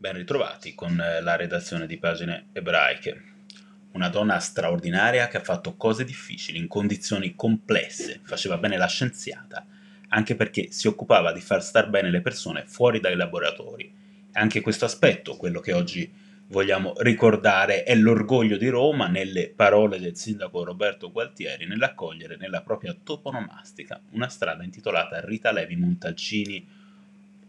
Ben ritrovati con eh, la redazione di pagine ebraiche. Una donna straordinaria che ha fatto cose difficili in condizioni complesse, faceva bene la scienziata, anche perché si occupava di far star bene le persone fuori dai laboratori. Anche questo aspetto, quello che oggi vogliamo ricordare, è l'orgoglio di Roma nelle parole del sindaco Roberto Gualtieri nell'accogliere nella propria toponomastica una strada intitolata Rita Levi Montalcini,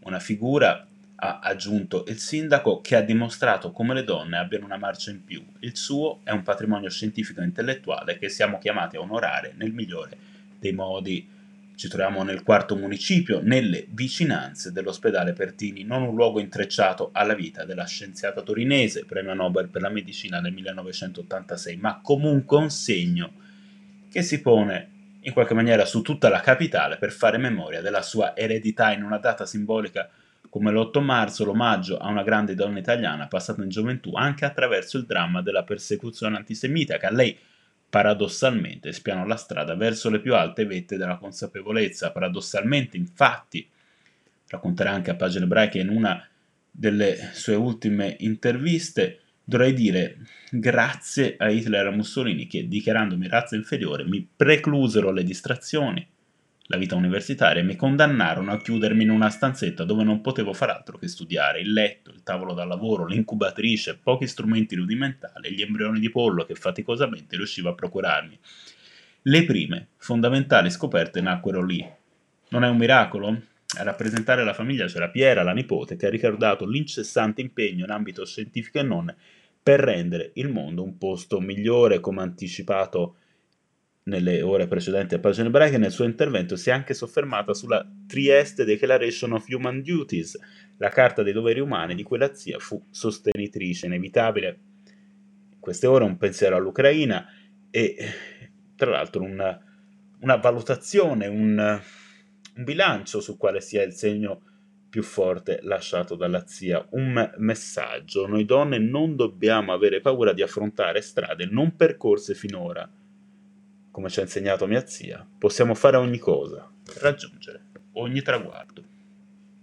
una figura ha aggiunto il sindaco, che ha dimostrato come le donne abbiano una marcia in più. Il suo è un patrimonio scientifico e intellettuale che siamo chiamati a onorare nel migliore dei modi. Ci troviamo nel quarto municipio, nelle vicinanze dell'ospedale Pertini, non un luogo intrecciato alla vita della scienziata torinese, premio Nobel per la medicina nel 1986, ma comunque un segno che si pone in qualche maniera su tutta la capitale per fare memoria della sua eredità in una data simbolica come l'8 marzo, l'omaggio a una grande donna italiana passata in gioventù anche attraverso il dramma della persecuzione antisemita che a lei paradossalmente spianò la strada verso le più alte vette della consapevolezza. Paradossalmente, infatti, racconterà anche a pagine ebraiche in una delle sue ultime interviste, dovrei dire grazie a Hitler e a Mussolini che, dichiarandomi razza inferiore, mi preclusero le distrazioni, la vita universitaria mi condannarono a chiudermi in una stanzetta dove non potevo far altro che studiare, il letto, il tavolo da lavoro, l'incubatrice, pochi strumenti rudimentali e gli embrioni di pollo che faticosamente riuscivo a procurarmi. Le prime, fondamentali scoperte nacquero lì. Non è un miracolo? A rappresentare la famiglia c'era Piera, la nipote, che ha ricordato l'incessante impegno in ambito scientifico e non per rendere il mondo un posto migliore, come anticipato nelle ore precedenti a pagine ebraiche, nel suo intervento si è anche soffermata sulla Trieste Declaration of Human Duties, la carta dei doveri umani di cui la zia fu sostenitrice. Inevitabile in queste ore un pensiero all'Ucraina e tra l'altro una, una valutazione, un, un bilancio su quale sia il segno più forte lasciato dalla zia, un messaggio. Noi donne non dobbiamo avere paura di affrontare strade non percorse finora come ci ha insegnato mia zia, possiamo fare ogni cosa, raggiungere ogni traguardo.